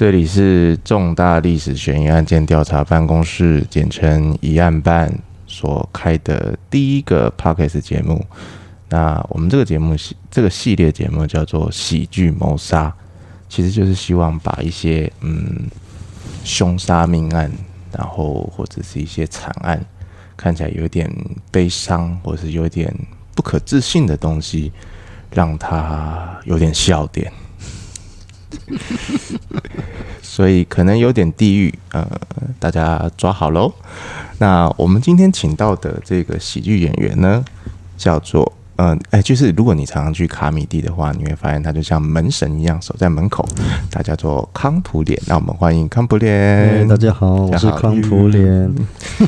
这里是重大历史悬疑案件调查办公室，简称疑案办所开的第一个 Podcast 节目。那我们这个节目系这个系列节目叫做《喜剧谋杀》，其实就是希望把一些嗯凶杀命案，然后或者是一些惨案，看起来有点悲伤，或是有点不可置信的东西，让它有点笑点。所以可能有点地域，呃，大家抓好喽。那我们今天请到的这个喜剧演员呢，叫做。嗯，哎，就是如果你常常去卡米蒂的话，你会发现他就像门神一样守在门口。他叫做康普脸，那我们欢迎康普脸。大家好，我是康普脸。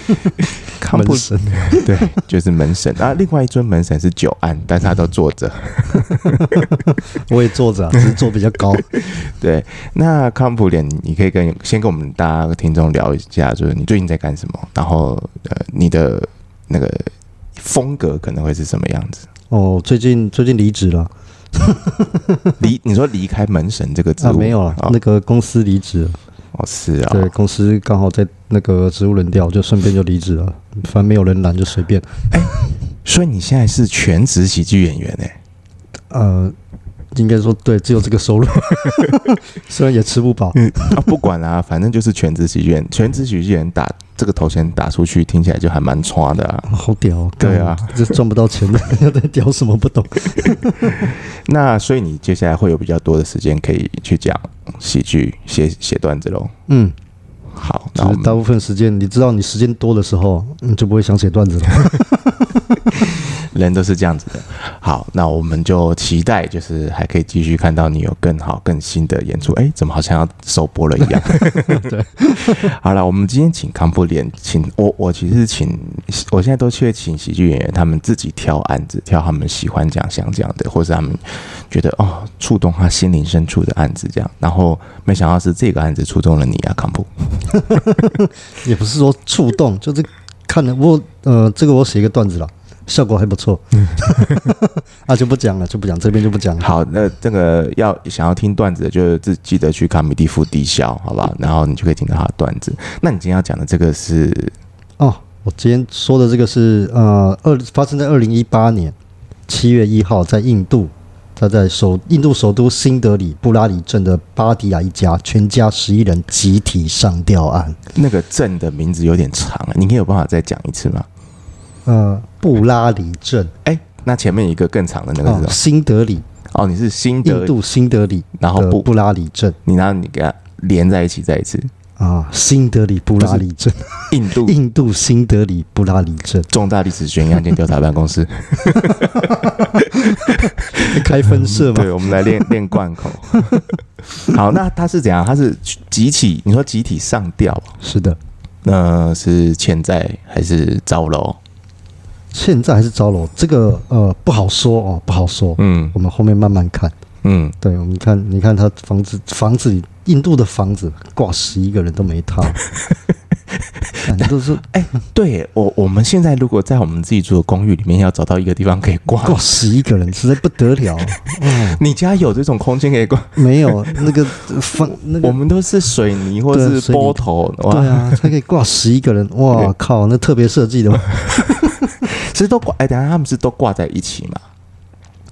康普神，对，就是门神。啊，另外一尊门神是久安，但是他都坐着。我也坐着，只是坐比较高。对，那康普脸，你可以跟先跟我们大家听众聊一下，就是你最近在干什么？然后呃，你的那个风格可能会是什么样子？哦，最近最近离职了，离你说离开门神这个职务、啊、没有了，哦、那个公司离职了。哦，是啊，对，公司刚好在那个职务轮调，就顺便就离职了。反正没有人拦，就随便。哎，所以你现在是全职喜剧演员哎？呃。应该说对，只有这个收入，虽然也吃不饱。嗯，啊，不管啦，啊，反正就是全职喜剧人，全职喜剧人打这个头衔打出去，听起来就还蛮差的啊。好屌，哦！对啊，这赚不到钱的，在屌什么不懂。那所以你接下来会有比较多的时间可以去讲喜剧、写写段子喽？嗯，好，那大部分时间，你知道，你时间多的时候，你就不会想写段子了。人都是这样子的。好，那我们就期待，就是还可以继续看到你有更好、更新的演出。哎，怎么好像要首播了一样？对，好了，我们今天请康普脸，请我，我其实是请，我现在都去请喜剧演员，他们自己挑案子，挑他们喜欢讲、想讲的，或是他们觉得哦触动他心灵深处的案子，这样。然后没想到是这个案子触动了你啊，康普。也不是说触动，就是看了我，呃，这个我写一个段子了。效果还不错，啊就不讲了，就不讲这边就不讲了。好，那这个要想要听段子的，就自记得去卡米蒂夫低消，好吧？然后你就可以听到他的段子。那你今天要讲的这个是？哦，我今天说的这个是呃二发生在二零一八年七月一号，在印度，他在首印度首都新德里布拉里镇的巴迪亚一家，全家十一人集体上吊案。那个镇的名字有点长啊，你可以有办法再讲一次吗？呃，布拉里镇，哎，那前面一个更长的那个是什么？新德里。哦，你是新德印度新德里，然后布布拉里镇，你拿你给它连在一起再一次啊，新德里布拉里镇，印度 印度新德里布拉里镇，重大历史悬疑案件调查办公室，开分社嘛？对，我们来练练贯口。好，那他是怎样？他是集体？你说集体上吊？是的，那是欠债还是招楼？欠债还是招楼？这个呃不好说哦，不好说。嗯，我们后面慢慢看。嗯，对，我们看，你看他房子，房子里印度的房子挂十一个人都没他，都是哎，对我我们现在如果在我们自己住的公寓里面，要找到一个地方可以挂挂十一个人，实在不得了。嗯，你家有这种空间可以挂？没有，那个房那个我们都是水泥或者是波头，对啊，它可以挂十一个人。哇靠，那特别设计的 吗？其实都挂哎，等下他们是都挂在一起嘛？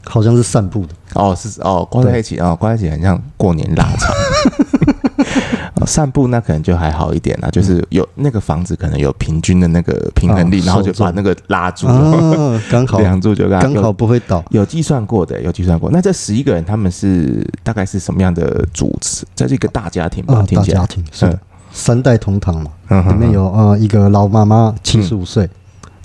好像是散步的哦，是哦，挂在一起哦，挂在一起很像过年腊肠。散步那可能就还好一点啦，就是有那个房子可能有平均的那个平衡力，然后就把那个拉住，刚好梁柱就刚好不会倒。有计算过的，有计算过。那这十一个人他们是大概是什么样的组织？这是一个大家庭吧？大家庭是三代同堂嘛？里面有呃一个老妈妈七十五岁。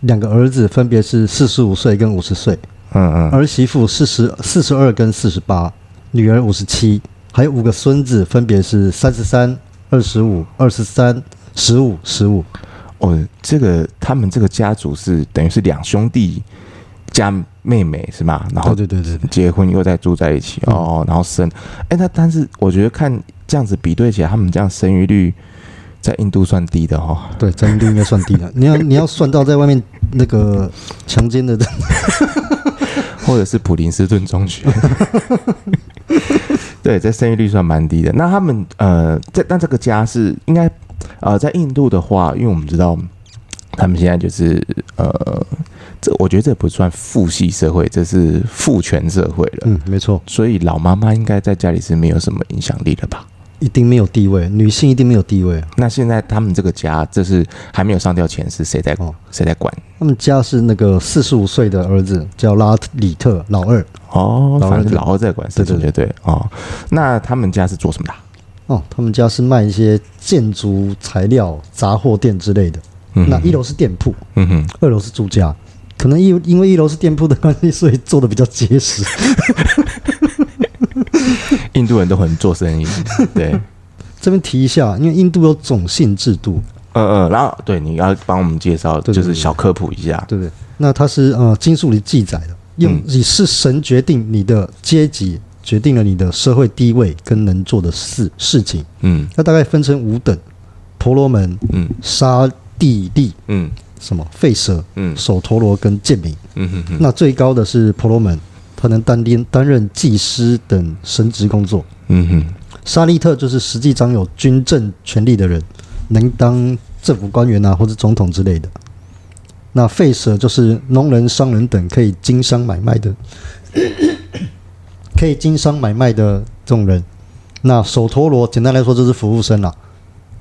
两个儿子分别是四十五岁跟五十岁，嗯嗯，儿媳妇四十四十二跟四十八，女儿五十七，还有五个孙子分别是三十三、二十五、二十三、十五、十五。哦，这个他们这个家族是等于是两兄弟加妹妹是吗？然后对对对，结婚又再住在一起哦，然后生，哎，那但是我觉得看这样子比对起来，他们这样生育率。在印度算低的哈，对，在印度应该算低的。你要 你要算到在外面那个强奸的人，或者是普林斯顿中学，对，在生育率算蛮低的。那他们呃，在但这个家是应该呃，在印度的话，因为我们知道他们现在就是呃，这我觉得这不算父系社会，这是父权社会了。嗯，没错。所以老妈妈应该在家里是没有什么影响力的吧？一定没有地位，女性一定没有地位。那现在他们这个家，这是还没有上吊前是谁在哦？谁在管？他们家是那个四十五岁的儿子叫拉里特老二哦，反正老二在管事情，对对对哦。那他们家是做什么的？哦，他们家是卖一些建筑材料杂货店之类的。嗯、那一楼是店铺，嗯哼，二楼是住家。可能因因为一楼是店铺的关系，所以做的比较结实。印度人都很做生意，对。这边提一下，因为印度有种姓制度，嗯嗯，然后对你要帮我们介绍，就是小科普一下，对不对，对？那它是呃经书里记载的，用你是神决定你的阶级，决定了你的社会地位跟能做的事事情，嗯，那大概分成五等：婆罗门，嗯，沙地利，嗯，什么吠舍，嗯，首陀罗跟贱民，嗯哼哼。那最高的是婆罗门。他能担任担任祭司等神职工作。嗯哼，沙利特就是实际掌有军政权力的人，能当政府官员啊，或者总统之类的。那费舍就是农人、商人等可以经商买卖的，可以经商买卖的这种人。那手陀罗简单来说就是服务生啦。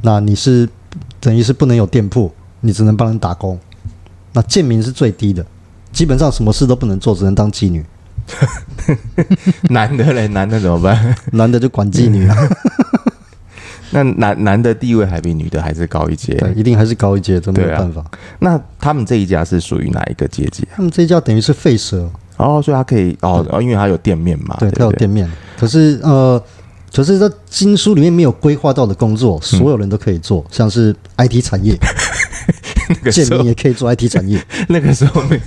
那你是等于是不能有店铺，你只能帮人打工。那贱民是最低的，基本上什么事都不能做，只能当妓女。男的嘞，男的怎么办？男的就管妓女啊。那男男的地位还比女的还是高一阶？对，一定还是高一阶，这没有办法。啊、那他们这一家是属于哪一个阶级？他们这一家等于是吠舍哦，所以他可以哦哦，因为他有店面嘛，对，他有店面。可是呃，可是，在经书里面没有规划到的工作，所有人都可以做，嗯、像是 IT 产业。那个时候也可以做 IT 产业，那个时候没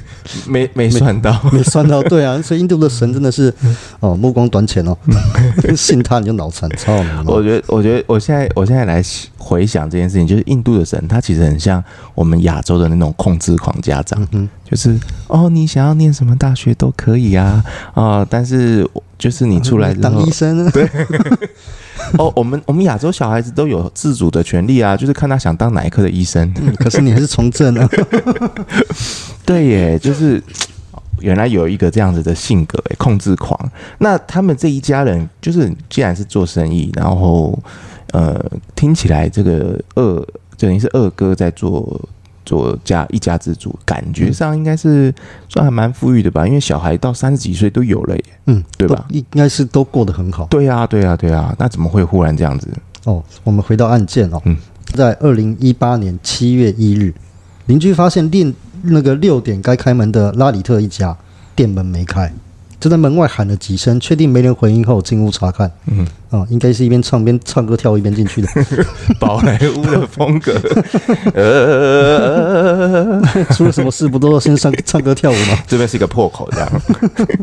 没没算到，没算到，对啊，所以印度的神真的是哦目光短浅哦，信他你就脑残，超好。我觉得，我觉得，我现在我现在来回想这件事情，就是印度的神，他其实很像我们亚洲的那种控制狂家长，嗯、就是哦，你想要念什么大学都可以啊啊、呃，但是就是你出来当医生呢？对。哦，我们我们亚洲小孩子都有自主的权利啊，就是看他想当哪一科的医生。嗯、可是你还是从政啊？对耶，就是原来有一个这样子的性格，哎，控制狂。那他们这一家人，就是既然是做生意，然后呃，听起来这个二等于是二哥在做。做家一家之主，感觉上应该是算还蛮富裕的吧，因为小孩到三十几岁都有了耶，嗯，对吧？应该是都过得很好。对啊，对啊，对啊，那怎么会忽然这样子？哦，我们回到案件哦，嗯，在二零一八年七月一日，邻居发现店那个六点该开门的拉里特一家店门没开。就在门外喊了几声，确定没人回应后，进屋查看。嗯，啊，应该是一边唱边唱歌跳舞一边进去的，宝莱坞的风格。出了什么事不都要先唱唱歌跳舞吗？这边是一个破口，这样。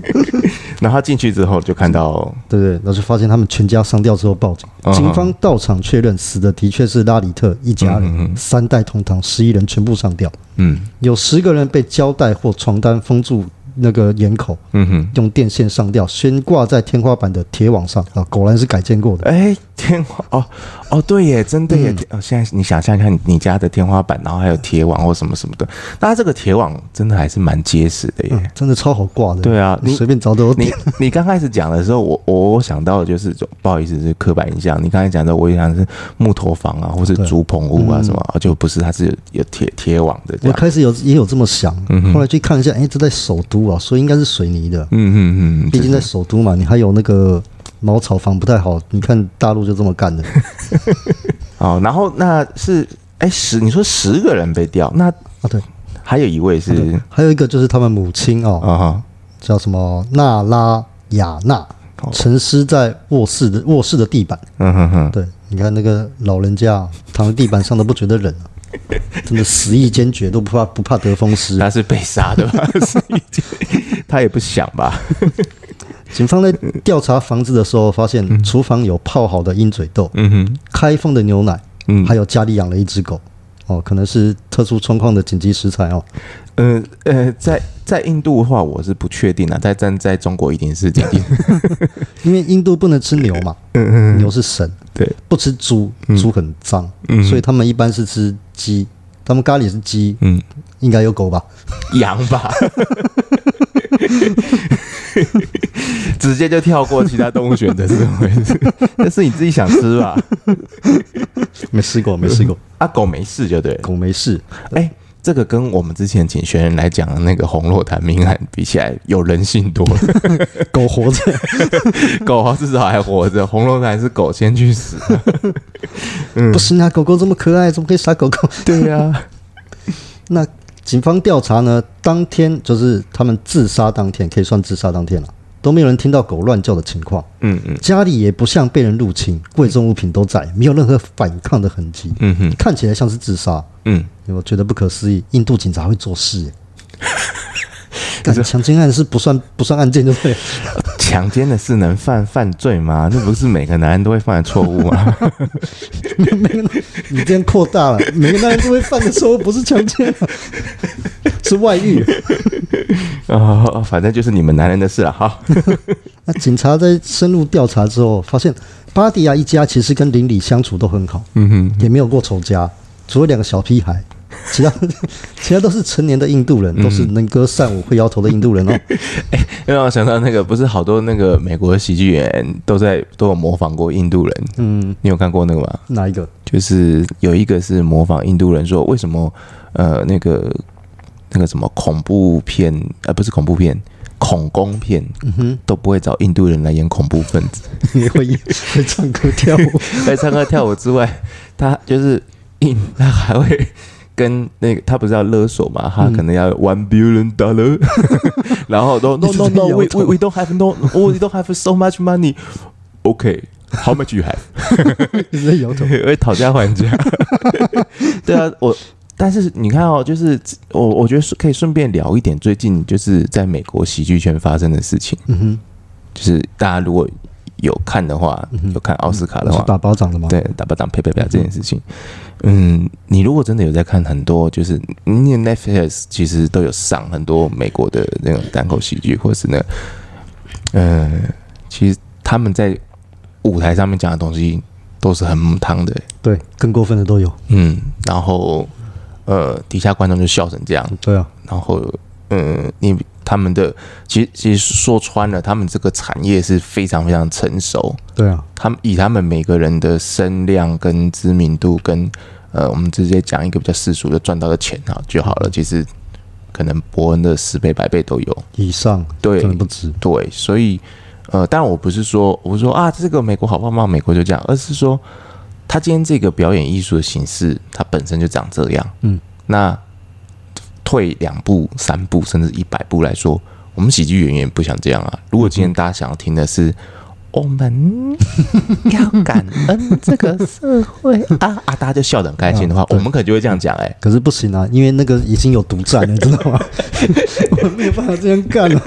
然后他进去之后就看到，对对，然后就发现他们全家上吊之后报警，警方到场确认死的的确是拉里特一家人，三代同堂，十一人全部上吊。嗯，有十个人被胶带或床单封住。那个眼口，嗯哼，用电线上吊，悬挂在天花板的铁网上啊，果然是改建过的。哎，天花哦哦，对耶，真的耶！哦、嗯，现在你想象一下，你家的天花板，然后还有铁网或什么什么的，那它这个铁网真的还是蛮结实的耶，嗯、真的超好挂的。对啊，你随便找都有。你 你刚开始讲的时候，我我我想到的就是，不好意思，是刻板印象。你刚才讲的，我也想是木头房啊，或是竹棚屋啊什么，嗯、就不是，它是有铁铁网的。我开始有也有这么想，后来去看一下，哎，这在首都啊。所以应该是水泥的，嗯嗯嗯，毕竟在首都嘛，你还有那个茅草房不太好。你看大陆就这么干的。哦，然后那是哎十，你说十个人被吊，那啊对，还有一位是，还有一个就是他们母亲哦，啊哈，叫什么娜拉雅娜，沉尸在卧室的卧室的地板。嗯哼哼，对，你看那个老人家躺在地板上都不觉得冷。真的死意坚决，都不怕不怕得风湿。他是被杀的吧？他也不想吧？警方在调查房子的时候，发现厨房有泡好的鹰嘴豆，嗯哼，开封的牛奶，嗯，还有家里养了一只狗。哦，可能是特殊状况的紧急食材哦。呃呃，在在印度的话，我是不确定啊。在在在中国一定是紧急，因为印度不能吃牛嘛，嗯嗯，牛是神，对，不吃猪，猪很脏，嗯，所以他们一般是吃鸡，他们咖喱是鸡，嗯，应该有狗吧，羊吧。直接就跳过其他动物选择是怎么回事？那是你自己想吃吧？没试过，没试过。啊，狗没事就对，狗没事。哎、欸，这个跟我们之前请学员来讲的那个红落毯命案比起来，有人性多了。狗活着，狗至少还活着。红落毯是狗先去死。嗯，不行啊，狗狗这么可爱，怎么可以杀狗狗？对呀、啊。那警方调查呢？当天就是他们自杀当天，可以算自杀当天了。都没有人听到狗乱叫的情况，嗯嗯，家里也不像被人入侵，贵重物品都在，没有任何反抗的痕迹，嗯哼，看起来像是自杀，嗯，我觉得不可思议，印度警察会做事，但 是强奸案是不算不算案件，对不对？强奸的事能犯犯罪吗？那不是每个男人都会犯的错误吗？每 个你这样扩大了，每个男人都会犯的错误不是强奸，是外遇。哦，反正就是你们男人的事了哈。那警察在深入调查之后，发现巴迪亚一家其实跟邻里相处都很好，嗯哼，也没有过仇家，除了两个小屁孩，其他 其他都是成年的印度人，都是能歌善舞、会摇头的印度人哦。哎、欸，让我想到那个，不是好多那个美国的喜剧演员都在都有模仿过印度人，嗯，你有看过那个吗？哪一个？就是有一个是模仿印度人说，为什么呃那个。那个什么恐怖片，呃，不是恐怖片，恐攻片，都不会找印度人来演恐怖分子。你会会唱歌跳舞，在唱歌跳舞之外，他就是印，他还会跟那个他不是要勒索嘛，他可能要 one billion dollar，然后都 no no no，we we we don't have no，we don't have so much money，OK，how much you have？你在摇头，会讨价还价。对啊，我。但是你看哦，就是我我觉得是可以顺便聊一点最近就是在美国喜剧圈发生的事情。嗯哼，就是大家如果有看的话，有看奥斯卡的话，打包掌的吗？对，打包掌呸呸呸这件事情。嗯，你如果真的有在看很多，就是你 Netflix 其实都有上很多美国的那种单口喜剧，或是那个，嗯，其实他们在舞台上面讲的东西都是很母汤的。对，更过分的都有。嗯，然后。呃，底下观众就笑成这样，对啊。然后，嗯，你他们的其实其实说穿了，他们这个产业是非常非常成熟，对啊。他们以他们每个人的声量跟知名度跟呃，我们直接讲一个比较世俗的赚到的钱哈就好了。其实可能伯恩的十倍百倍都有以上，对，可能不止。对，所以呃，当然我不是说我说啊，这个美国好棒棒，美国就这样，而是说。他今天这个表演艺术的形式，它本身就长这样。嗯，那退两步、三步，甚至一百步来说，我们喜剧演员不想这样啊。如果今天大家想要听的是，我们要感恩这个社会啊啊！大家就笑得很开心的话，啊、我们可能就会这样讲哎、欸。可是不行啊，因为那个已经有独占了，知道吗？我没有办法这样干了。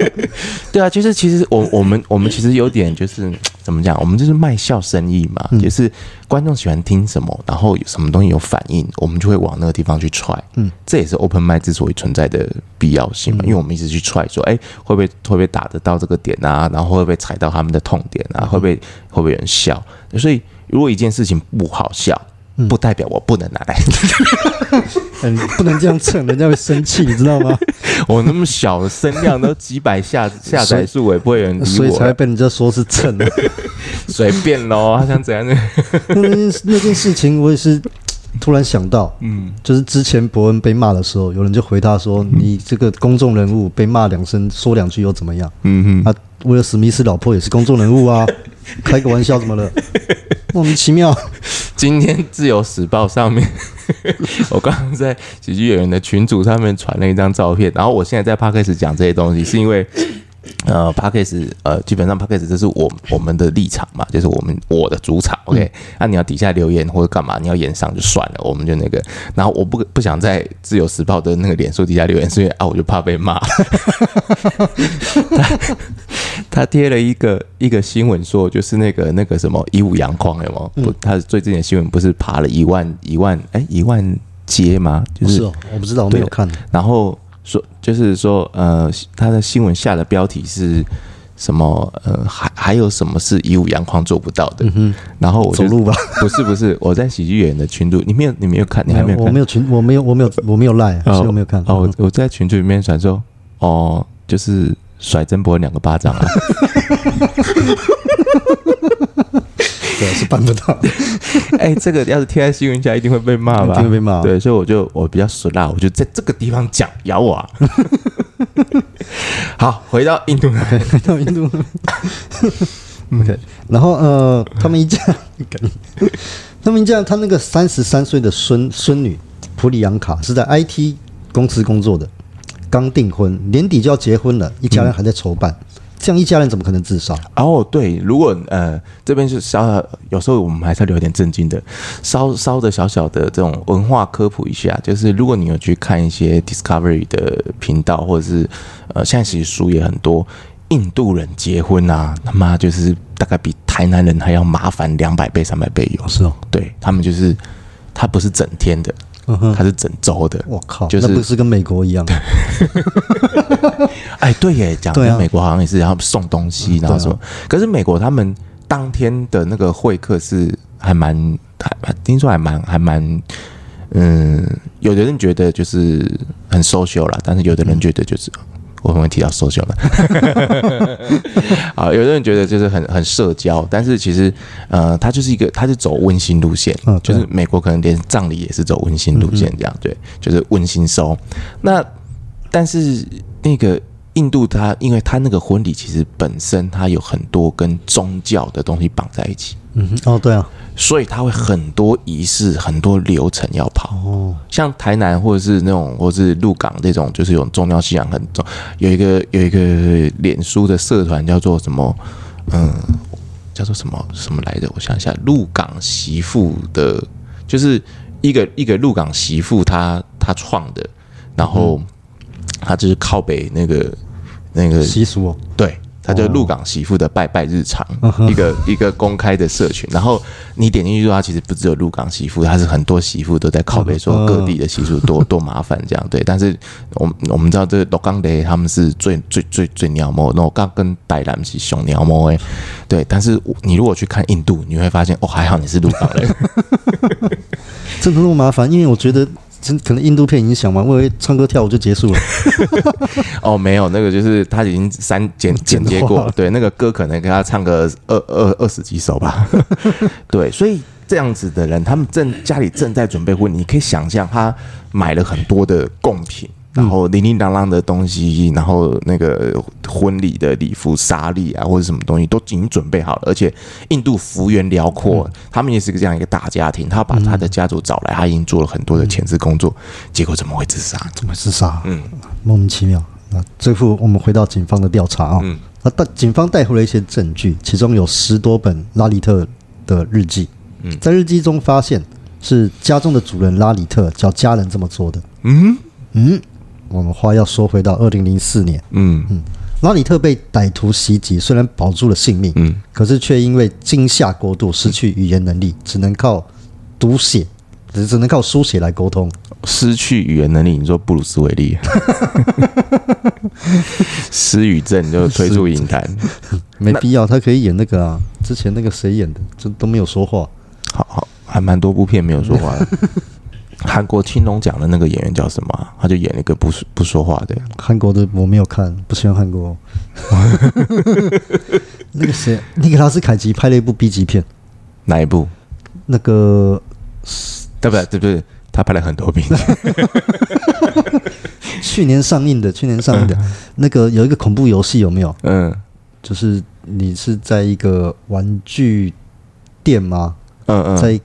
对啊，就是其实我我们我们其实有点就是怎么讲，我们就是卖笑生意嘛，嗯、就是观众喜欢听什么，然后有什么东西有反应，我们就会往那个地方去踹。嗯，这也是 open mic 之所以存在的必要性嘛，因为我们一直去踹说，哎、欸，会不会会不会打得到这个点啊？然后会不会踩到他们的痛点啊？啊，会不会会不会有人笑？所以如果一件事情不好笑，不代表我不能拿来。嗯，不能这样蹭，人家会生气，你知道吗？我那么小的声量都几百下 下载数，也不会有人理我，所以才会被人家说是蹭的。随便喽，他想怎样呢？那件那件事情，我也是突然想到，嗯，就是之前伯恩被骂的时候，有人就回他说：“你这个公众人物被骂两声，说两句又怎么样？”嗯哼，啊。威尔史密斯老婆也是公众人物啊，开个玩笑怎么了？莫名其妙。今天《自由时报》上面，我刚刚在喜剧演员的群组上面传了一张照片，然后我现在在帕克斯讲这些东西，是因为。呃 Podcast 呃，基本上 Podcast 这是我我们的立场嘛，就是我们我的主场，OK？那、你要底下留言或者干嘛，你要演上就算了，我们就那个。然后我不不想在自由时报的那个脸书底下留言，所以啊，我就怕被骂。他贴了一个一个新闻说，就是那个那个什么一五阳光有没有？不，他最近的新闻不是爬了一万一万哎一万阶吗？就是，是哦，我不知道，我没有看。然后说，就是说，呃，他的新闻下的标题是什么？呃，还还有什么是一五阳光做不到的？嗯、然后我走路吧？不是不是，我在喜剧演员的群组，你没有你没有看？你还没有看？我没有群，我没有我没有我没有赖，所以我没有看。哦，我我在群组里面传说，哦，就是甩曾博两个巴掌啊。对，是办不到的。哎、欸，这个要是贴在新闻下，一定会被骂吧？一定会被骂。对，所以我就我比较损辣，我就在这个地方讲咬我、啊。好，回到印度，okay, 回到印度。OK，然后呃，他们一家，他们一家，他那个三十三岁的孙孙女普里昂卡是在 IT 公司工作的，刚订婚，年底就要结婚了，一家人还在筹办。嗯这样一家人怎么可能自杀？哦，对，如果呃这边是小，有时候我们还是要留点震惊的，稍稍的小小的这种文化科普一下，就是如果你有去看一些 Discovery 的频道，或者是呃现在其实书也很多，印度人结婚啊，他妈就是大概比台南人还要麻烦两百倍、三百倍有。是哦，对他们就是他不是整天的。他是整周的，我靠，就是不是跟美国一样？哎，对耶，讲跟美国好像也是，然后送东西，然后什么，可是美国他们当天的那个会客是还蛮，还听说还蛮还蛮，嗯，有的人觉得就是很 social 啦，但是有的人觉得就是。我们会提到 social 的，啊，有的人觉得就是很很社交，但是其实，呃，他就是一个，他是走温馨路线，就是美国可能连葬礼也是走温馨路线，这样对，就是温馨收。那但是那个印度，它因为它那个婚礼其实本身它有很多跟宗教的东西绑在一起，嗯，哦，对啊。所以他会很多仪式，很多流程要跑。哦，像台南或者是那种，或是鹿港这种，就是有宗教信仰很重。有一个有一个脸书的社团叫做什么？嗯，叫做什么什么来着？我想一下，鹿港媳妇的，就是一个一个鹿港媳妇，她她创的，然后她就是靠北那个那个习俗哦，对。他就鹿港媳妇的拜拜日常，一个一个公开的社群。然后你点进去之后，他其实不只有鹿港媳妇，他是很多媳妇都在靠北说各地的习俗 多多麻烦这样。对，但是我们我们知道这个鹿港的他们是最最最最鸟毛，鹿港跟台南是熊鸟毛哎。对，但是你如果去看印度，你会发现哦，还好你是鹿港人，真的那么麻烦？因为我觉得。真可能印度片影响嘛？我以为唱歌跳舞就结束了。哦，没有，那个就是他已经删剪剪接过，对，那个歌可能给他唱个二二二十几首吧。对，所以这样子的人，他们正家里正在准备婚礼，你可以想象他买了很多的贡品。然后零零当当的东西，然后那个婚礼的礼服、纱丽啊，或者什么东西都已经准备好了。而且印度幅员辽阔，嗯、他们也是个这样一个大家庭。他把他的家族找来，他已经做了很多的前置工作。结果怎么会自杀？怎么自杀？嗯，莫名其妙。那最后我们回到警方的调查啊，嗯，那带警方带回了一些证据，其中有十多本拉里特的日记。嗯，在日记中发现是家中的主人拉里特叫家人这么做的。嗯嗯。我们话要说回到二零零四年，嗯。嗯，拉里特被歹徒袭击，虽然保住了性命，嗯，可是却因为惊吓过度，失去语言能力，只能靠读写，只只能靠书写来沟通。失去语言能力，你说布鲁斯韦利，失语症就退出影坛，没必要，他可以演那个啊，之前那个谁演的，这都没有说话，好好，还蛮多部片没有说话的。韩国青龙奖的那个演员叫什么？他就演了一个不不说话的。韩国的我没有看，不喜欢韩国。那个谁，尼克拉斯凯奇拍了一部 B 级片，哪一部？那个对不对？对不对？他拍了很多级。去年上映的，去年上映的，那个有一个恐怖游戏，有没有？嗯，就是你是在一个玩具店吗？嗯嗯，在。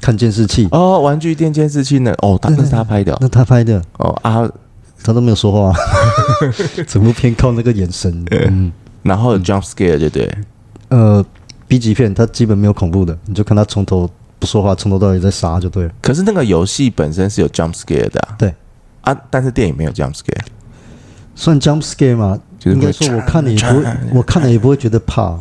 看监视器。哦，玩具店监视器呢？哦，那是他拍的，那他拍的。哦啊，他都没有说话，整部片靠那个眼神，嗯，然后 jump scare 对对，呃，B 级片它基本没有恐怖的，你就看他从头不说话，从头到尾在杀就对了。可是那个游戏本身是有 jump scare 的，对。啊，但是电影没有 jump scare，算 jump scare 吗？应该说我看了也不会，我看了也不会觉得怕。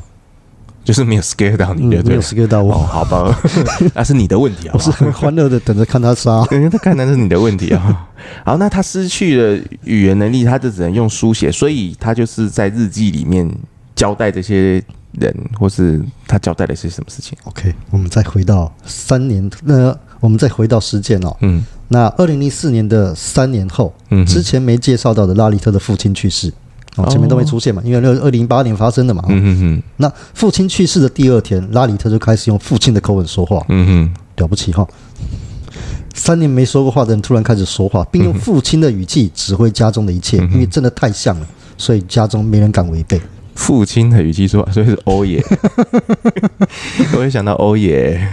就是没有 scare 到你，对不对？没有 scare 到我，好吧，那 是你的问题啊。我是很欢乐的等着看他杀，因为他看的是你的问题啊。好，那他失去了语言能力，他就只能用书写，所以他就是在日记里面交代这些人，或是他交代的是什么事情。OK，我们再回到三年，那我们再回到时间哦。嗯，那二零零四年的三年后，嗯，之前没介绍到的拉里特的父亲去世。哦，前面都没出现嘛，因为那二零零八年发生的嘛。嗯嗯嗯。那父亲去世的第二天，拉里特就开始用父亲的口吻说话。嗯哼，了不起哈！三年没说过话的人突然开始说话，并用父亲的语气指挥家中的一切，因为真的太像了，所以家中没人敢违背。父亲的语气说，所以是欧耶。我会想到欧耶。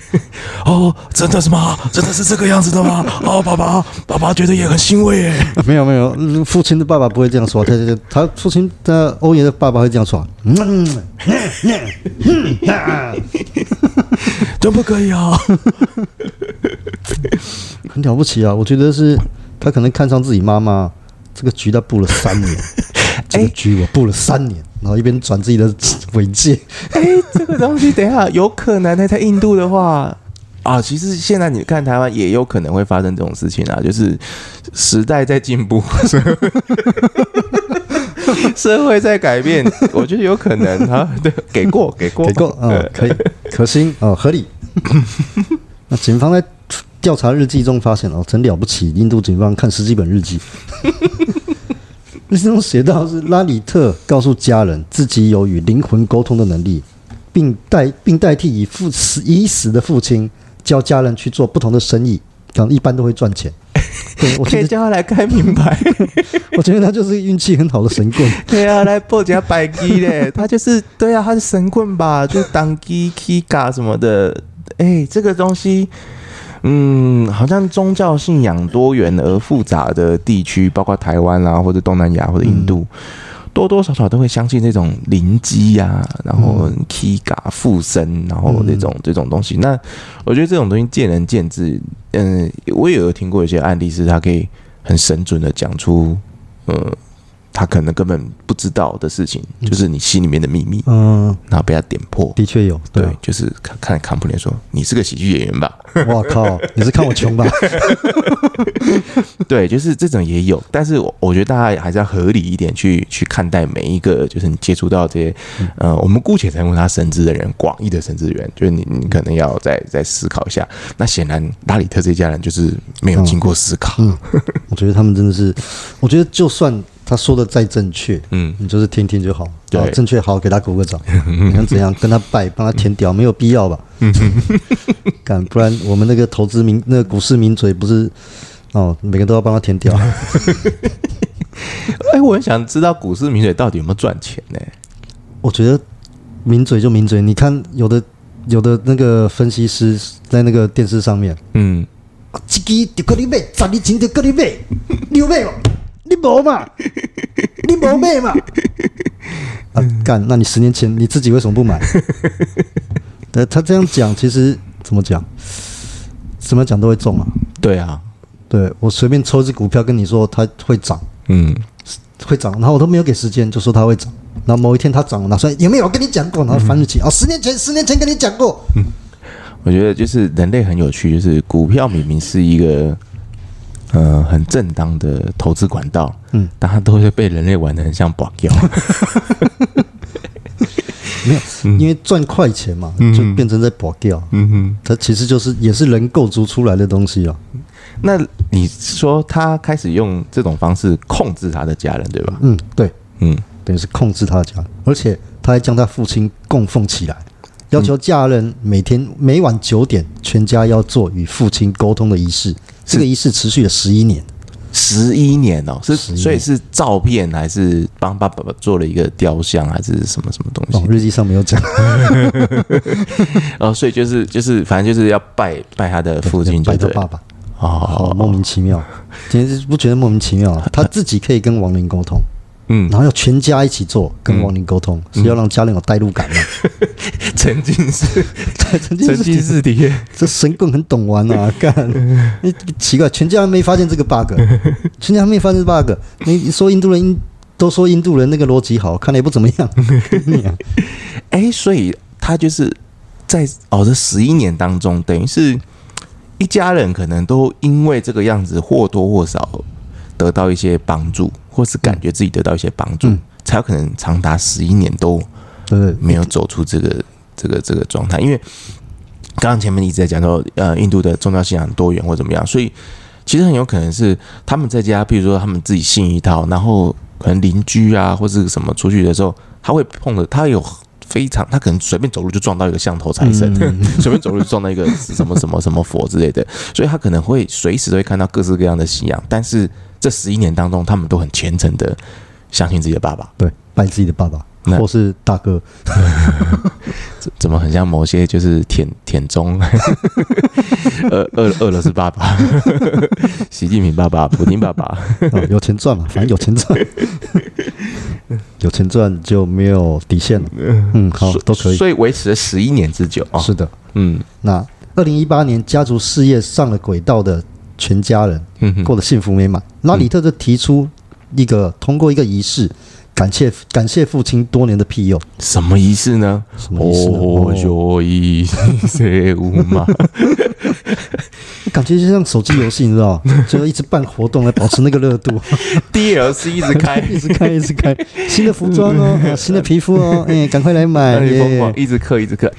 哦，真的是吗？真的是这个样子的吗？哦，爸爸，爸爸觉得也很欣慰耶。没有没有，父亲的爸爸不会这样说，他他他父亲的欧耶的爸爸会这样说。嗯，真不可以啊！很了不起啊！我觉得是他可能看上自己妈妈。这个局他布了三年，这个局我布了三年，然后一边转自己的尾戒。哎，这个东西等一下 有可能呢，在印度的话啊，其实现在你看台湾也有可能会发生这种事情啊，就是时代在进步，社会在改变，我觉得有可能啊。对，给过，给过，给过啊、哦，可以，可行啊、哦，合理。那警方在调查日记中发现哦，真了不起！印度警方看十几本日记，那中写到是拉里特告诉家人自己有与灵魂沟通的能力，并代并代替已父死已死的父亲教家人去做不同的生意，可能一般都会赚钱。对，我可以叫他来开名牌。我觉得他就是运气很好的神棍。对啊，来破解百机嘞，他就是对啊，他是神棍吧？就是当机 K 嘎什么的。哎、欸，这个东西。嗯，好像宗教信仰多元而复杂的地区，包括台湾啊，或者东南亚或者印度，嗯、多多少少都会相信这种灵机呀，然后 Kiga 附身，然后这种、嗯、这种东西。那我觉得这种东西见仁见智。嗯，我也有听过一些案例，是他可以很神准的讲出，呃。他可能根本不知道的事情，就是你心里面的秘密，嗯，然后被他点破。的确有，对，就是看看康普林说，你是个喜剧演员吧？我靠，你是看我穷吧？对，就是这种也有，但是我我觉得大家还是要合理一点去去看待每一个，就是你接触到这些，呃，我们姑且称呼他神职的人，广义的神职人，就是你你可能要再再思考一下。那显然拉里特这家人就是没有经过思考。嗯，我觉得他们真的是，我觉得就算。他说的再正确，嗯，你就是听听就好。对，正确好，给他鼓个掌。你想怎样跟他拜，帮他填屌，没有必要吧？嗯，干，不然我们那个投资名，那个股市名嘴不是哦，每个都要帮他填屌。哎，我很想知道股市名嘴到底有没有赚钱呢？我觉得名嘴就名嘴，你看有的有的那个分析师在那个电视上面，嗯，一支就够你买，十二钱就够你买，你有买吗？你无嘛？你无买嘛？啊，干！那你十年前你自己为什么不买？呃，他这样讲，其实怎么讲？怎么讲都会中啊。对啊，对我随便抽一只股票跟你说它会涨，嗯，会涨，然后我都没有给时间就说它会涨，然后某一天它涨了，拿出来有没有跟你讲过？然后翻日记啊，十年前，十年前跟你讲过。嗯，我觉得就是人类很有趣，就是股票明明是一个。呃，很正当的投资管道，嗯，但它都会被人类玩的很像保镖，没有，因为赚快钱嘛，就变成在保镖，嗯哼，它其实就是也是人构筑出来的东西啊。那你说他开始用这种方式控制他的家人，对吧？嗯，对，嗯，等于是控制他的家人，而且他还将他父亲供奉起来，要求家人每天每晚九点全家要做与父亲沟通的仪式。这个仪式持续了十一年，十一年哦，是所以是照片还是帮爸爸做了一个雕像还是什么什么东西？哦，日记上没有讲。哦，所以就是就是反正就是要拜拜他的父亲，拜他爸爸。哦，莫名其妙，简直不觉得莫名其妙啊？他自己可以跟亡灵沟通。嗯，然后要全家一起做，跟王林沟通，嗯、是要让家人有代入感 的。沉浸式，沉浸式体验，这神棍很懂玩啊！干，你奇怪，全家人没发现这个 bug，全家人没发现 bug。你说印度人都说印度人那个逻辑好，看来也不怎么样。哎，所以他就是在熬这十一年当中，等于是一家人可能都因为这个样子或多或少得到一些帮助，或是感觉自己得到一些帮助，嗯、才有可能长达十一年都没有走出这个这个这个状态。因为刚刚前面一直在讲说，呃，印度的宗教信仰很多元或怎么样，所以其实很有可能是他们在家，比如说他们自己信一套，然后可能邻居啊或是什么出去的时候。他会碰的，他有非常，他可能随便走路就撞到一个像头财神，随、嗯、便走路就撞到一个什么什么什么佛之类的，所以他可能会随时都会看到各式各样的信仰。但是这十一年当中，他们都很虔诚的相信自己的爸爸，对，拜自己的爸爸，或是大哥。怎么很像某些就是舔舔中，饿饿饿了是爸爸，习近平爸爸，普京爸爸，哦，有钱赚嘛，反正有钱赚。有钱赚就没有底线了。嗯，好，都可以。所以维持了十一年之久啊。是的，嗯。那二零一八年，家族事业上了轨道的全家人，嗯，过得幸福美满。拉里特就提出一个通过一个仪式，感谢感谢父亲多年的庇佑。什么仪式呢？什么仪式？哦，有仪式吗？感觉就像手机游戏，你知道吗？就一直办活动来保持那个热度。DLC 一直开，一直开，一直开。新的服装哦，啊、新的皮肤哦，哎、欸，赶快来买！疯狂，一直刻，一直刻。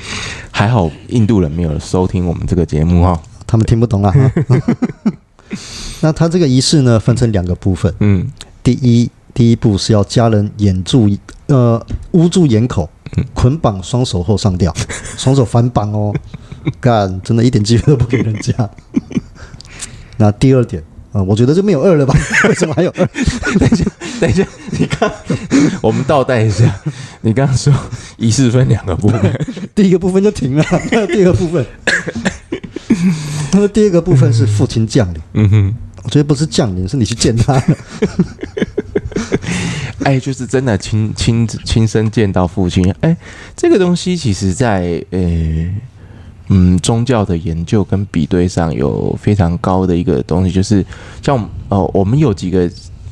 还好印度人没有收听我们这个节目哈，他们听不懂啊。那他这个仪式呢，分成两个部分。嗯，第一，第一步是要家人掩住，呃，捂住眼口，捆绑双手后上吊，双手反绑哦。干，真的一点机会都不给人家。那第二点啊、呃，我觉得就没有二了吧？为什么还有二？等一下，等一下，你看，我们倒带一下。你刚刚说仪式分两个部分，第一个部分就停了。那第二个部分，那第二个部分是父亲降临。嗯哼，我觉得不是降临，是你去见他。哎，就是真的亲亲亲身见到父亲。哎，这个东西其实在呃。嗯，宗教的研究跟比对上有非常高的一个东西，就是像哦，我们有几个，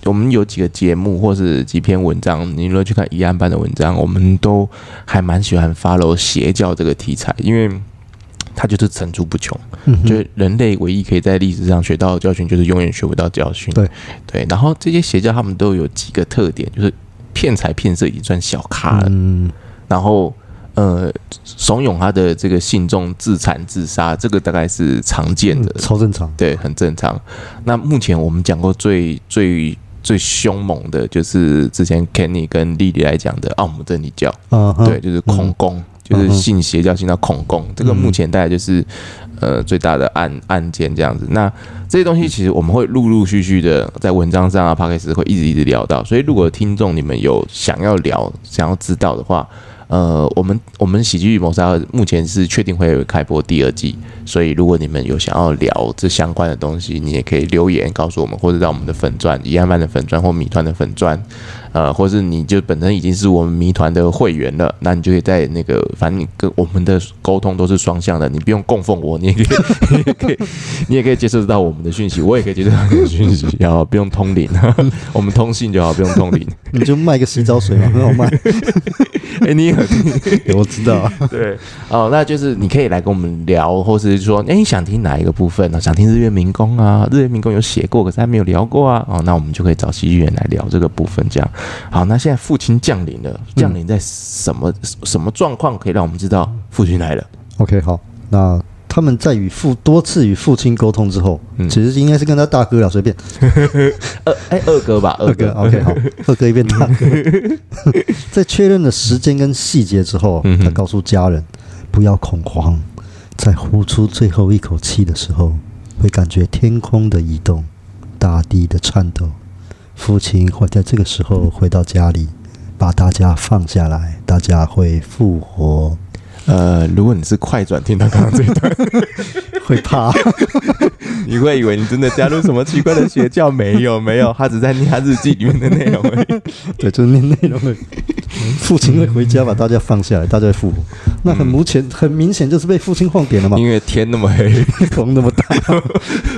我们有几个节目或是几篇文章，你如果去看疑案班的文章，我们都还蛮喜欢 follow 邪教这个题材，因为它就是层出不穷。嗯，就人类唯一可以在历史上学到的教训，就是永远学不到教训。对。对，然后这些邪教他们都有几个特点，就是骗财骗色已经算小咖了，嗯，然后。呃，怂恿他的这个信众自残自杀，这个大概是常见的，嗯、超正常，对，很正常。那目前我们讲过最最最凶猛的，就是之前 Kenny 跟莉莉来讲的奥姆真理教，啊、对，就是恐攻，嗯、就是信邪教信到恐攻，嗯、这个目前大概就是呃最大的案案件这样子。那这些东西其实我们会陆陆续续的在文章上啊 Podcast 会一直一直聊到，所以如果听众你们有想要聊、想要知道的话。呃，我们我们喜剧谋杀目前是确定会有开播第二季，所以如果你们有想要聊这相关的东西，你也可以留言告诉我们，或者在我们的粉钻、一案班的粉钻或米团的粉专，呃，或是你就本身已经是我们谜团的会员了，那你就可以在那个，反正你跟我们的沟通都是双向的，你不用供奉我，你也可以，你也可以，你也可以接受得到我们的讯息，我也可以接受到你的讯息，然后不用通灵，我们通信就好，不用通灵，你就卖个洗澡水嘛，很好卖。哎，你很，我知道，对，哦，那就是你可以来跟我们聊，或是说，哎，你想听哪一个部分呢？想听日月民工啊，日月民工有写过，可是还没有聊过啊，哦，那我们就可以找喜剧演员来聊这个部分，这样。好，那现在父亲降临了，降临在什么、嗯、什么状况可以让我们知道父亲来了？OK，好，那。他们在与父多次与父亲沟通之后，嗯、其实应该是跟他大哥了，随便。二哎，二哥吧，二哥。OK，好，二哥一边大哥。在确认了时间跟细节之后，他告诉家人不要恐慌，在呼出最后一口气的时候，会感觉天空的移动，大地的颤抖。父亲会在这个时候回到家里，把大家放下来，大家会复活。呃，如果你是快转听到刚刚这一段，会怕，你会以为你真的加入什么奇怪的邪教？没有，没有，他只在念他日记里面的内容而已。对，就是念内容而已。父亲会回家把大家放下来，大家会复活。那很明显，很明显就是被父亲晃点了嘛。因为天那么黑，风那么大，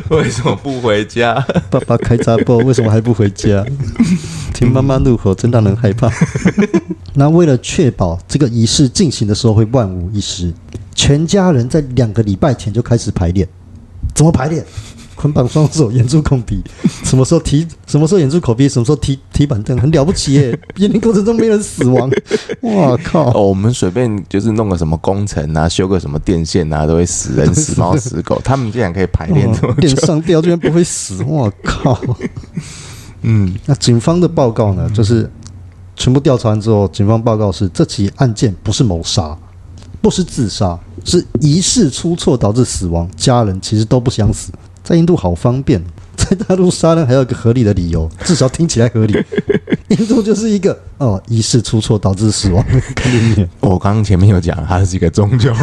为什么不回家？爸爸开闸波，为什么还不回家？听妈妈怒吼，真让人害怕。那为了确保这个仪式进行的时候会万无一失，全家人在两个礼拜前就开始排练。怎么排练？捆绑双手，掩住口鼻。什么时候提？什么时候掩住口鼻？什么时候提提板凳？很了不起耶！演练过程中没人死亡。哇靠！哦，我们随便就是弄个什么工程啊，修个什么电线啊，都会死人、死猫、死狗。他们竟然可以排练这么久，电上吊居然不会死。哇靠！嗯，那警方的报告呢？就是全部调查完之后，警方报告是这起案件不是谋杀，不是自杀，是仪式出错导致死亡。家人其实都不想死。在印度好方便，在大陆杀人还有一个合理的理由，至少听起来合理。印度就是一个哦，仪式出错导致死亡。我刚刚前面有讲，它是一个宗教。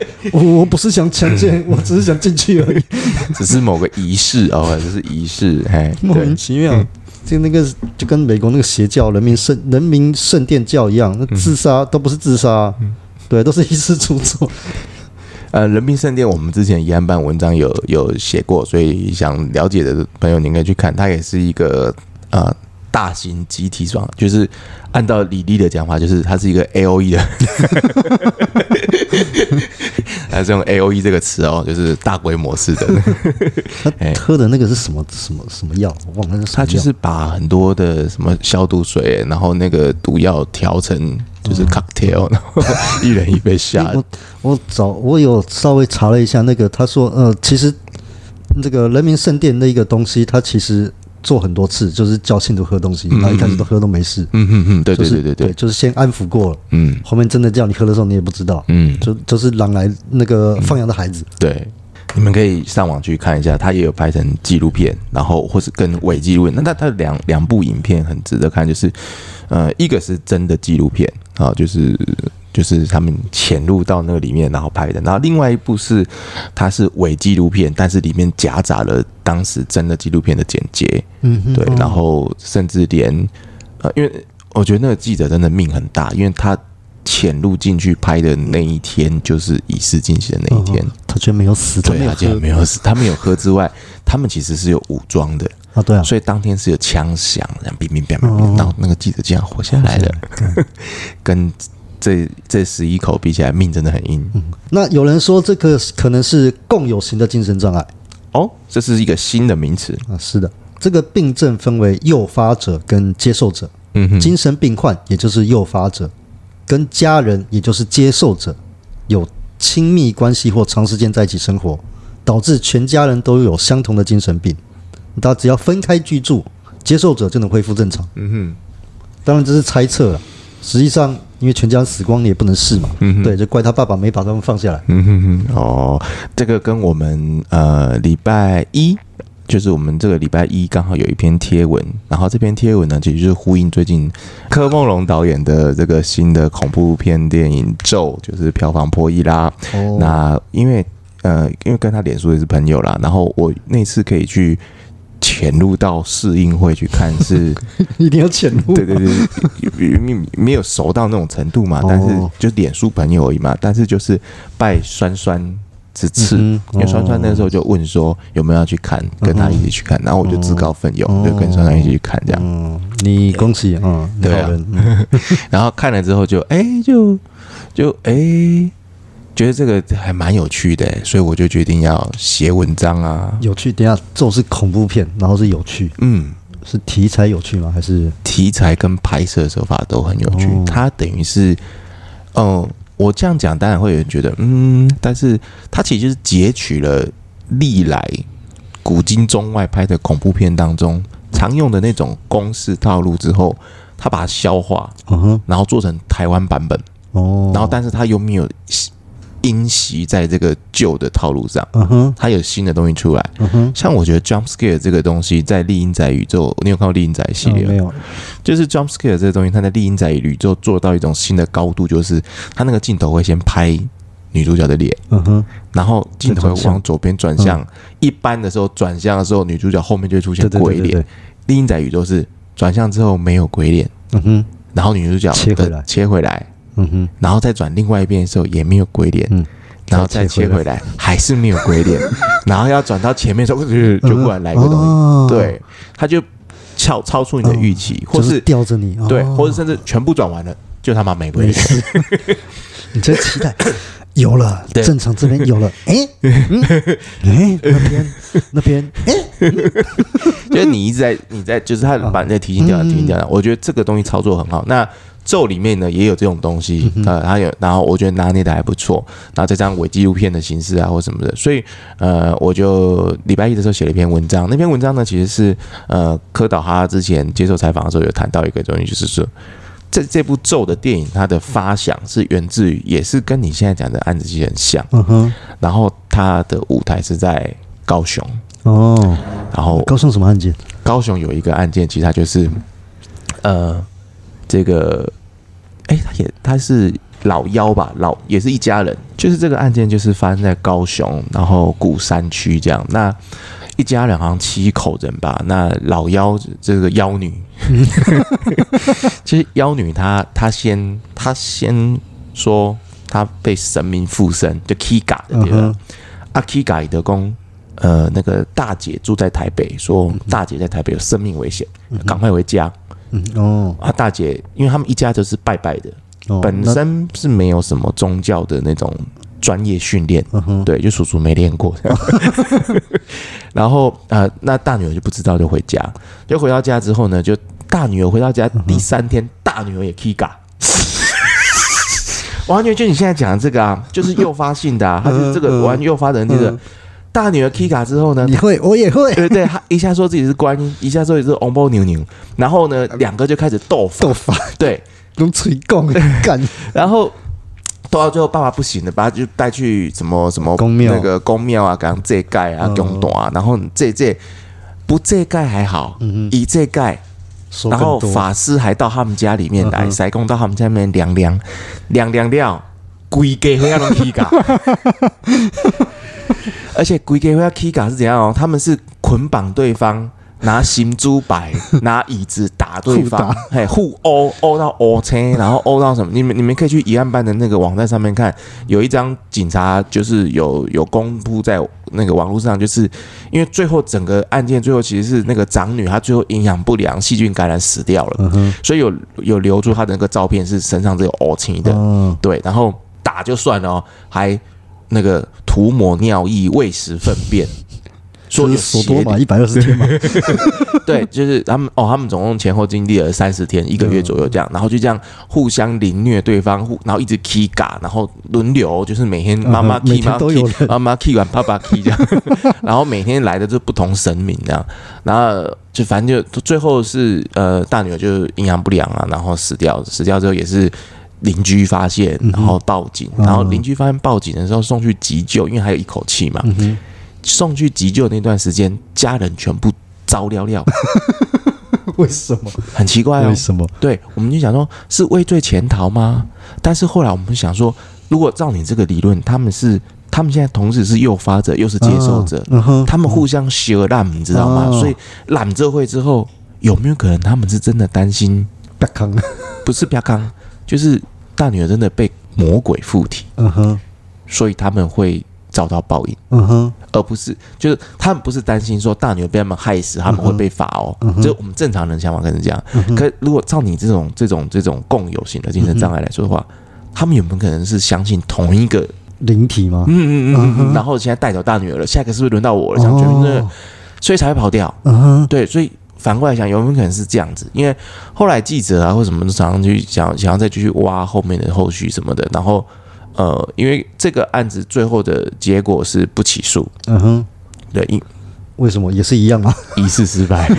我我不是想强奸，我只是想进去而已。只是某个仪式哦，只是仪式，哎，莫名其妙。就那个就跟美国那个邪教人民圣人民圣殿教一样，那自杀都不是自杀，对，都是仪式出错。呃，人民圣殿，我们之前疑案办文章有有写过，所以想了解的朋友，你应该去看。它也是一个呃大型集体爽，就是按照李丽的讲法，就是它是一个 A O E 的，还是用 A O E 这个词哦，就是大规模式的。他喝的那个是什么什么什么药？我忘了。他就是把很多的什么消毒水，然后那个毒药调成。就是 cocktail，然后一人一杯下。我我找我有稍微查了一下，那个他说，呃，其实这个人民圣殿那个东西，它其实做很多次，就是叫信徒喝东西，然后一开始都喝都没事。嗯嗯嗯，对对对对对，就是先安抚过了。嗯，后面真的叫你喝的时候，你也不知道。嗯，就就是狼来那个放羊的孩子。对，你们可以上网去看一下，他也有拍成纪录片，然后或是跟伪纪录片。那他他两两部影片很值得看，就是。呃，一个是真的纪录片啊，就是就是他们潜入到那个里面然后拍的，然后另外一部是它是伪纪录片，但是里面夹杂了当时真的纪录片的剪接，嗯哼，对，然后甚至连呃，因为我觉得那个记者真的命很大，因为他潜入进去拍的那一天就是仪式进行的那一天，他居然没有死，对，他居然没有死，他没有喝之外，他们其实是有武装的。啊，对啊，所以当天是有枪响，然后乒乒乓乓，然后那个记者竟然活下来了，跟这这十一口比起来，命真的很硬。嗯，那有人说这个可能是共有型的精神障碍，哦，这是一个新的名词啊。是的，这个病症分为诱发者跟接受者。嗯哼，精神病患也就是诱发者，跟家人也就是接受者有亲密关系或长时间在一起生活，导致全家人都有相同的精神病。他只要分开居住，接受者就能恢复正常。嗯哼，当然这是猜测了。实际上，因为全家死光，你也不能试嘛。嗯，对，就怪他爸爸没把他们放下来。嗯哼哼，哦，这个跟我们呃礼拜一，就是我们这个礼拜一刚好有一篇贴文，然后这篇贴文呢，其实就是呼应最近柯梦龙导演的这个新的恐怖片电影《咒》，就是票房破亿啦。哦，那因为呃，因为跟他脸书也是朋友啦，然后我那次可以去。潜入到试映会去看是 一定要潜入，对对对，没没有熟到那种程度嘛，但是就脸书朋友而已嘛，但是就是拜酸酸之赐，因为酸酸那时候就问说有没有要去看，跟他一起去看，然后我就自告奋勇就跟酸酸一起去看这样。你恭喜啊，对啊，然后看了之后就哎就就哎。觉得这个还蛮有趣的，所以我就决定要写文章啊。有趣，等下这是恐怖片，然后是有趣，嗯，是题材有趣吗？还是题材跟拍摄手法都很有趣？哦、它等于是，哦、呃，我这样讲当然会有人觉得，嗯，但是它其实就是截取了历来古今中外拍的恐怖片当中常用的那种公式套路之后，它把它消化，嗯哼，然后做成台湾版本，哦，然后但是他又没有。因袭在这个旧的套路上，嗯哼，它有新的东西出来，嗯哼，像我觉得 jump scare 这个东西在丽英仔宇宙，你有看过丽英仔系列？没有，就是 jump scare 这个东西，它在丽英仔宇宙做到一种新的高度，就是它那个镜头会先拍女主角的脸，嗯哼，然后镜头会往左边转向，一般的时候转向的时候，女主角后面就会出现鬼脸，丽英仔宇宙是转向之后没有鬼脸，嗯哼，然后女主角切回来，切回来。嗯哼，然后再转另外一边的时候也没有鬼脸，嗯，然后再切回来还是没有鬼脸，然后要转到前面的时候就就忽然来一个东西，对，他就超超出你的预期，或是吊着你，对，或者甚至全部转完了，就他妈没鬼脸。你真期待有了，正常这边有了，哎，哎，那边那边，哎，就是你一直在你在，就是他把那提醒掉，提醒掉。我觉得这个东西操作很好。那。咒里面呢也有这种东西，呃，它有，然后我觉得拿捏的还不错，然后再加上伪纪录片的形式啊或什么的，所以呃，我就礼拜一的时候写了一篇文章，那篇文章呢其实是呃柯导他之前接受采访的时候有谈到一个东西，就是说这这部咒的电影它的发想是源自于，也是跟你现在讲的案子其实很像，嗯哼，然后它的舞台是在高雄哦，然后高雄什么案件？高雄有一个案件，其实它就是呃这个。哎，他也他是老幺吧，老也是一家人。就是这个案件，就是发生在高雄，然后鼓山区这样。那一家人好像七口人吧。那老妖这个妖女，其实妖女她她先她先说她被神明附身，就 Kiga 的对吧？阿 Kiga 的公，呃，那个大姐住在台北，说大姐在台北有生命危险，赶快回家。嗯哦，啊，大姐，因为他们一家就是拜拜的，哦、本身是没有什么宗教的那种专业训练，嗯、对，就叔叔没练过。哦、然后呃，那大女儿就不知道，就回家，就回到家之后呢，就大女儿回到家第三天，嗯、大女儿也 Kiga，完全就你现在讲的这个啊，就是诱发性的啊，他就是这个玩诱发的那个。嗯大女儿 Kika 之后呢？你会，我也会。对对，他一下说自己是观音，一下说自己是翁波牛牛，然后呢，两个就开始斗法。斗法，对，用锤杠干。然后斗到最后，爸爸不行了，把他就带去什么什么宫庙，那个宫庙啊，给他这盖啊，供短啊。然后这这不这盖还好，一这盖，然后法师还到他们家里面来，塞公到他们家里面凉凉凉凉凉，规家会要用 Kika。而且鬼给回家 Kiga 是怎样哦？他们是捆绑对方，拿行珠摆，拿椅子打对方，嘿，互殴殴到殴青，然后殴到什么？你们你们可以去疑案办的那个网站上面看，有一张警察就是有有公布在那个网络上，就是因为最后整个案件最后其实是那个长女她最后营养不良，细菌感染死掉了，嗯、所以有有留住她的那个照片是身上这个殴青的，嗯、对，然后打就算了哦，还。那个涂抹尿液、喂食粪便，说有所多嘛，一百二十天嘛，对，就是他们哦，他们总共前后经历了三十天，一个月左右这样，然后就这样互相凌虐对方，互然后一直 K 嘎，然后轮流，就是每天妈妈 K 妈 K，妈妈 K 完爸爸 K 这样，然后每天来的就不同神明这样，然后就反正就最后是呃大女儿就营养不良啊，然后死掉，死掉之后也是。邻居发现，然后报警，嗯、然后邻居发现报警的时候送去急救，因为还有一口气嘛。送去急救那段时间，家人全部糟了了。为什么？很奇怪哦。为什么？对，我们就想说，是畏罪潜逃吗？但是后来我们想说，如果照你这个理论，他们是他们现在同时是诱发者又是接受者，嗯、他们互相血染，你知道吗？哦、所以揽这会之后，有没有可能他们是真的担心？不是不康。就是大女儿真的被魔鬼附体，嗯哼，所以他们会遭到报应，嗯哼，而不是就是他们不是担心说大女儿被他们害死，他们会被罚哦，就我们正常人想法可能这样，可如果照你这种这种这种共有型的精神障碍来说的话，他们有没有可能是相信同一个灵体吗？嗯嗯嗯，然后现在带走大女儿了，下一个是不是轮到我了？所以才会跑掉，嗯哼，对，所以。反过来想，有没有可能是这样子？因为后来记者啊或什么都常常去想，想要再继续挖后面的后续什么的。然后，呃，因为这个案子最后的结果是不起诉。嗯哼，对，因为什么也是一样啊？疑似失败。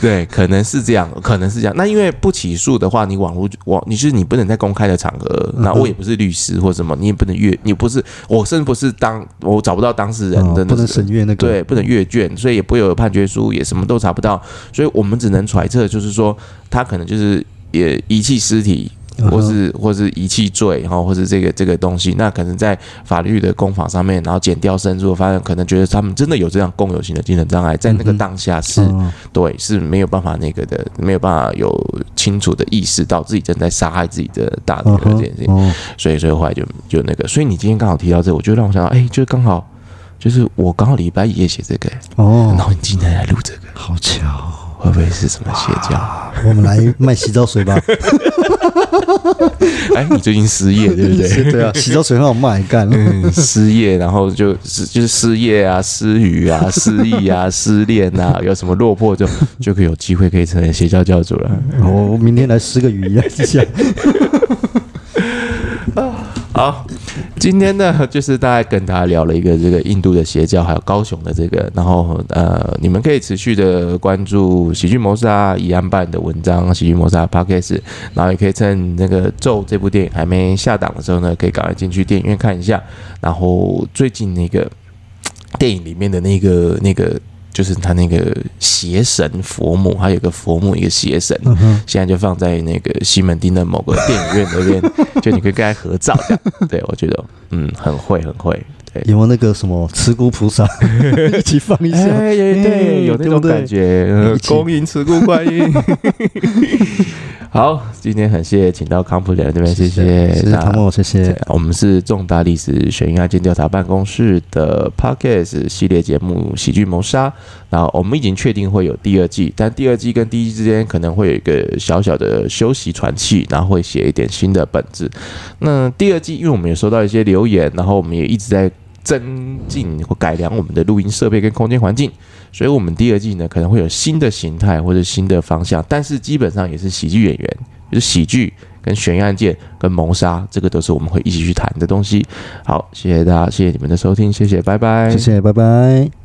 对，可能是这样，可能是这样。那因为不起诉的话，你网络网，你就是你不能在公开的场合。那我也不是律师或什么，你也不能阅，你不是，我甚至不是当，我找不到当事人的，不能审阅那个，对，不能阅卷，所以也不会有判决书，也什么都查不到。所以我们只能揣测，就是说他可能就是也遗弃尸体。或是或是遗弃罪，然后或是这个这个东西，那可能在法律的攻防上面，然后检调深入，发现可能觉得他们真的有这样共有性的精神障碍，在那个当下是，对，是没有办法那个的，没有办法有清楚的意识到自己正在杀害自己的大女儿这件事情，所以所以后来就就那个，所以你今天刚好提到这个，我就让我想到，哎，就刚好。就是我刚好礼拜一也写这个哦，然后你今天来录这个，好巧，会不会是什么邪教？我们来卖洗澡水吧。哎，你最近失业对不对？对啊，洗澡水很好卖，干、嗯。失业，然后就就是失业啊，失语啊，失忆啊，失恋啊，有什么落魄就就可以有机会可以成为邪教教主了。我明天来失个语啊，一下。好，今天呢，就是大概跟大家聊了一个这个印度的邪教，还有高雄的这个，然后呃，你们可以持续的关注喜剧谋杀疑案办的文章，喜剧谋杀 Podcast，然后也可以趁那个咒这部电影还没下档的时候呢，可以赶快进去电影院看一下。然后最近那个电影里面的那个那个。就是他那个邪神佛母，还有一个佛母，一个邪神，嗯、现在就放在那个西门町的某个电影院那边，就你可以跟他合照这样。对，我觉得嗯，很会，很会。对，有没有那个什么慈姑菩萨 一起放一下？哎，对，有那种感觉。恭迎慈姑观音。好，今天很谢谢请到康普来这边，谢谢，谢谢汤姆，谢谢。我们是重大历史悬疑案件调查办公室的 Podcast 系列节目《喜剧谋杀》，然后我们已经确定会有第二季，但第二季跟第一季之间可能会有一个小小的休息喘气，然后会写一点新的本子。那第二季，因为我们也收到一些留言，然后我们也一直在增进或改良我们的录音设备跟空间环境。所以，我们第二季呢，可能会有新的形态或者新的方向，但是基本上也是喜剧演员，就是喜剧跟悬疑案件跟谋杀，这个都是我们会一起去谈的东西。好，谢谢大家，谢谢你们的收听，谢谢，拜拜，谢谢，拜拜。